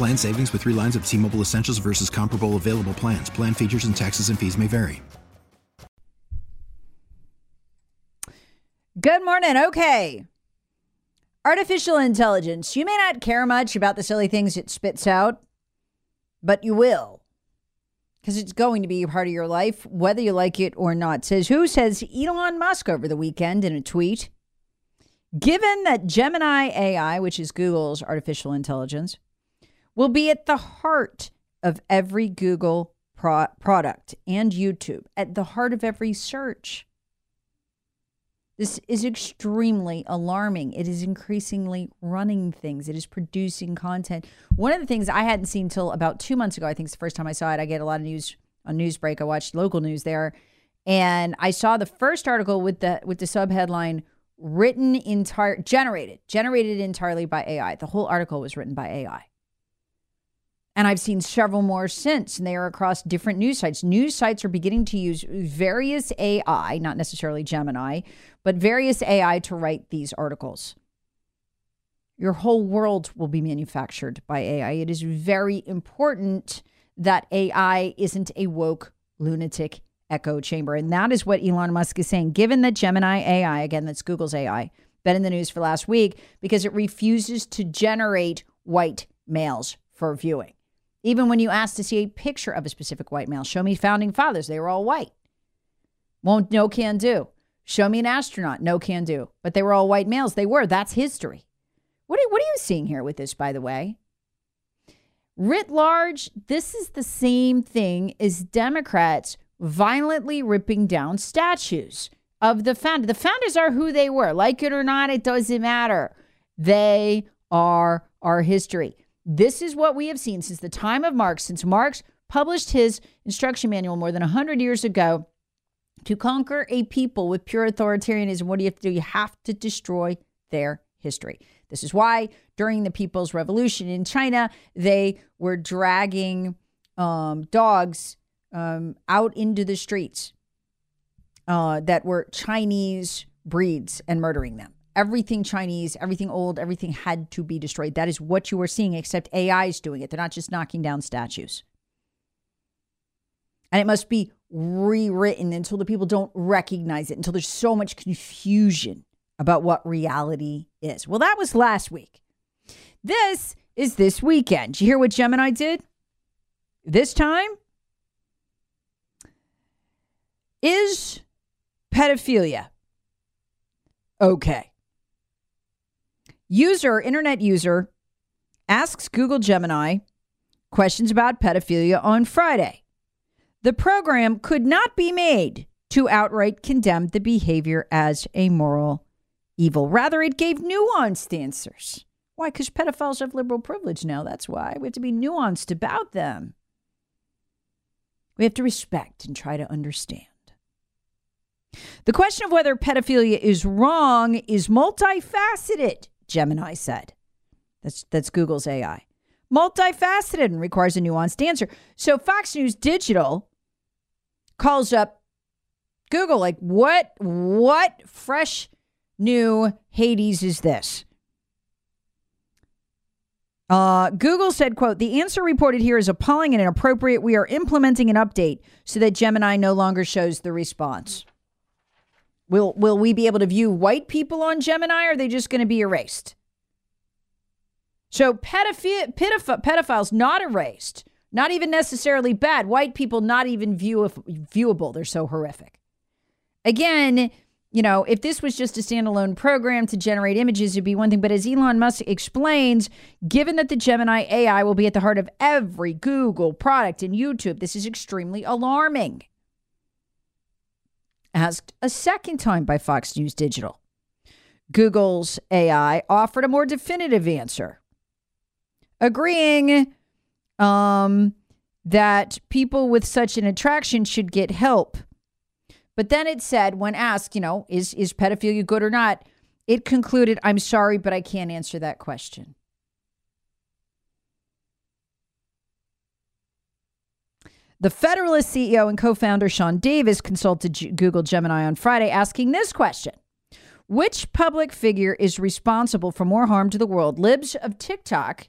Plan savings with three lines of T Mobile Essentials versus comparable available plans. Plan features and taxes and fees may vary. Good morning. Okay. Artificial intelligence. You may not care much about the silly things it spits out, but you will. Because it's going to be a part of your life, whether you like it or not. Says who? Says Elon Musk over the weekend in a tweet. Given that Gemini AI, which is Google's artificial intelligence, will be at the heart of every Google pro- product and YouTube, at the heart of every search. This is extremely alarming. It is increasingly running things. It is producing content. One of the things I hadn't seen until about two months ago, I think it's the first time I saw it. I get a lot of news on Newsbreak. I watched local news there, and I saw the first article with the with the subheadline "Written entire generated generated entirely by AI." The whole article was written by AI. And I've seen several more since, and they are across different news sites. News sites are beginning to use various AI, not necessarily Gemini, but various AI to write these articles. Your whole world will be manufactured by AI. It is very important that AI isn't a woke lunatic echo chamber. And that is what Elon Musk is saying. Given that Gemini AI, again, that's Google's AI, been in the news for last week because it refuses to generate white males for viewing. Even when you ask to see a picture of a specific white male, show me founding fathers, they were all white. Won't, no can do. Show me an astronaut, no can do. But they were all white males. They were. That's history. What are, what are you seeing here with this, by the way? Writ large, this is the same thing as Democrats violently ripping down statues of the founders. The founders are who they were. Like it or not, it doesn't matter. They are our history. This is what we have seen since the time of Marx, since Marx published his instruction manual more than 100 years ago. To conquer a people with pure authoritarianism, what do you have to do? You have to destroy their history. This is why during the People's Revolution in China, they were dragging um, dogs um, out into the streets uh, that were Chinese breeds and murdering them everything Chinese, everything old, everything had to be destroyed. That is what you are seeing, except AI is doing it. They're not just knocking down statues. And it must be rewritten until the people don't recognize it, until there's so much confusion about what reality is. Well, that was last week. This is this weekend. Did you hear what Gemini did? This time is pedophilia okay? User, internet user, asks Google Gemini questions about pedophilia on Friday. The program could not be made to outright condemn the behavior as a moral evil. Rather, it gave nuanced answers. Why? Because pedophiles have liberal privilege now. That's why. We have to be nuanced about them. We have to respect and try to understand. The question of whether pedophilia is wrong is multifaceted, Gemini said. That's, that's Google's AI. Multifaceted and requires a nuanced answer. So Fox News Digital calls up Google, like, what, what fresh new Hades is this? Uh, Google said, quote, the answer reported here is appalling and inappropriate. We are implementing an update so that Gemini no longer shows the response. Will will we be able to view white people on Gemini or are they just going to be erased? So pedophi- pedoph- pedophiles not erased, not even necessarily bad. White people not even view- viewable. They're so horrific. Again, you know, if this was just a standalone program to generate images, it'd be one thing. But as Elon Musk explains, given that the Gemini AI will be at the heart of every Google product and YouTube, this is extremely alarming. Asked a second time by Fox News Digital. Google's AI offered a more definitive answer, agreeing um, that people with such an attraction should get help but then it said, when asked, you know, is, is pedophilia good or not, it concluded, I'm sorry, but I can't answer that question. The Federalist CEO and co founder Sean Davis consulted G- Google Gemini on Friday asking this question Which public figure is responsible for more harm to the world, libs of TikTok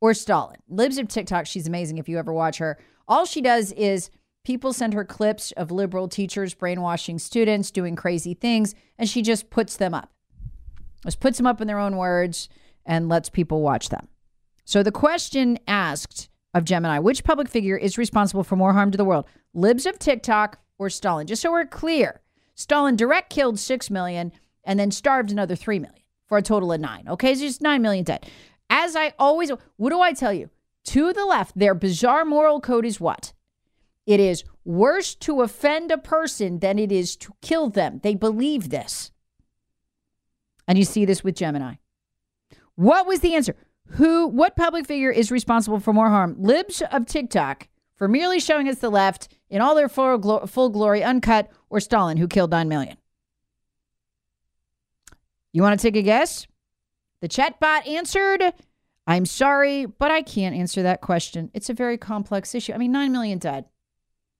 or Stalin? Libs of TikTok, she's amazing if you ever watch her. All she does is People send her clips of liberal teachers brainwashing students, doing crazy things, and she just puts them up. Just puts them up in their own words and lets people watch them. So the question asked of Gemini, which public figure is responsible for more harm to the world? Libs of TikTok or Stalin? Just so we're clear, Stalin direct killed 6 million and then starved another 3 million for a total of 9. Okay, so just 9 million dead. As I always, what do I tell you? To the left, their bizarre moral code is what? It is worse to offend a person than it is to kill them. They believe this. And you see this with Gemini. What was the answer? Who, what public figure is responsible for more harm? Libs of TikTok for merely showing us the left in all their full, full glory, uncut, or Stalin, who killed 9 million? You want to take a guess? The chatbot answered, I'm sorry, but I can't answer that question. It's a very complex issue. I mean, 9 million dead.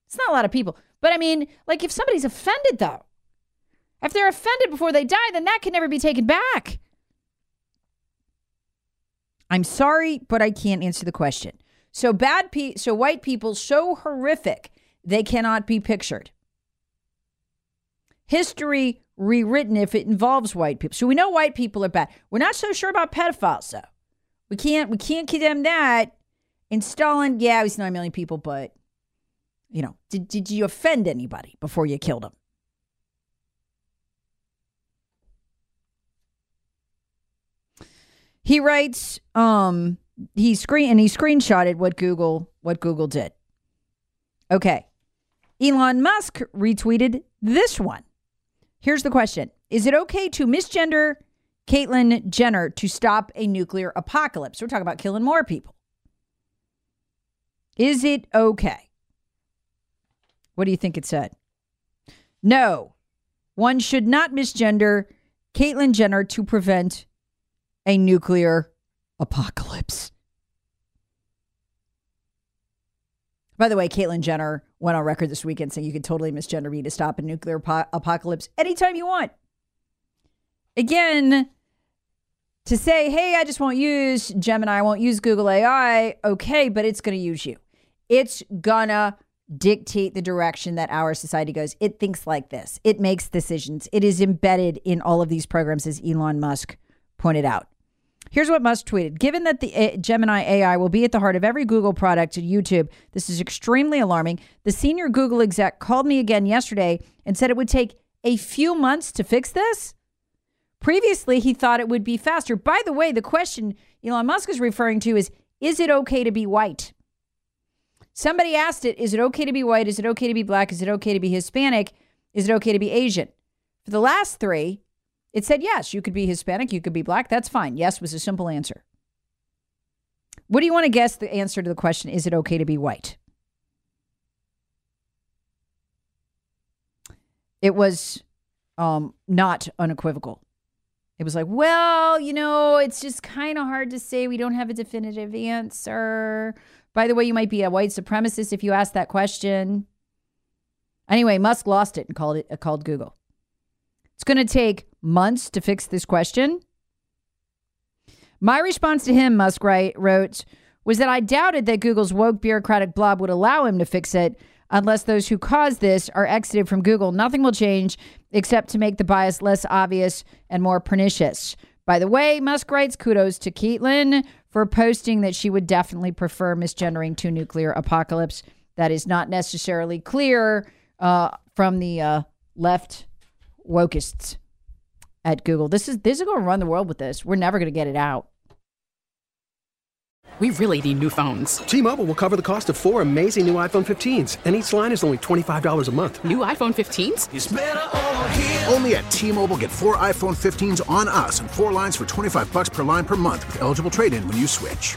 It's not a lot of people. But I mean, like if somebody's offended though, if they're offended before they die, then that can never be taken back. I'm sorry, but I can't answer the question. So bad pe- so white people so horrific they cannot be pictured. History rewritten if it involves white people. So we know white people are bad. We're not so sure about pedophiles though. We can't we can't condemn that. In Stalin, yeah, was nine million people, but you know, did, did you offend anybody before you killed him? He writes, um, he screen and he screenshotted what Google what Google did. Okay. Elon Musk retweeted this one. Here's the question. Is it okay to misgender Caitlyn Jenner to stop a nuclear apocalypse? We're talking about killing more people. Is it okay? What do you think it said? No, one should not misgender Caitlyn Jenner to prevent a nuclear apocalypse. By the way, Caitlyn Jenner went on record this weekend saying you could totally misgender me to stop a nuclear po- apocalypse anytime you want. Again, to say, hey, I just won't use Gemini, I won't use Google AI, okay, but it's going to use you. It's gonna dictate the direction that our society goes. It thinks like this, it makes decisions, it is embedded in all of these programs, as Elon Musk pointed out. Here's what Musk tweeted Given that the Gemini AI will be at the heart of every Google product and YouTube, this is extremely alarming. The senior Google exec called me again yesterday and said it would take a few months to fix this. Previously, he thought it would be faster. By the way, the question Elon Musk is referring to is Is it okay to be white? Somebody asked it, is it okay to be white? Is it okay to be black? Is it okay to be Hispanic? Is it okay to be Asian? For the last three, it said yes, you could be Hispanic, you could be black. That's fine. Yes was a simple answer. What do you want to guess the answer to the question, is it okay to be white? It was um, not unequivocal. It was like, well, you know, it's just kind of hard to say. We don't have a definitive answer. By the way, you might be a white supremacist if you ask that question. Anyway, Musk lost it and called it uh, called Google. It's going to take months to fix this question. My response to him, Musk write, wrote, was that I doubted that Google's woke bureaucratic blob would allow him to fix it unless those who caused this are exited from Google. Nothing will change except to make the bias less obvious and more pernicious. By the way, Musk writes kudos to Caitlyn for posting that she would definitely prefer misgendering to nuclear apocalypse. That is not necessarily clear uh, from the uh, left wokeists at Google. This is this is going to run the world with this. We're never going to get it out. We really need new phones. T-Mobile will cover the cost of four amazing new iPhone 15s, and each line is only $25 a month. New iPhone 15s? Only at T-Mobile get four iPhone 15s on us and four lines for 25 bucks per line per month with eligible trade-in when you switch.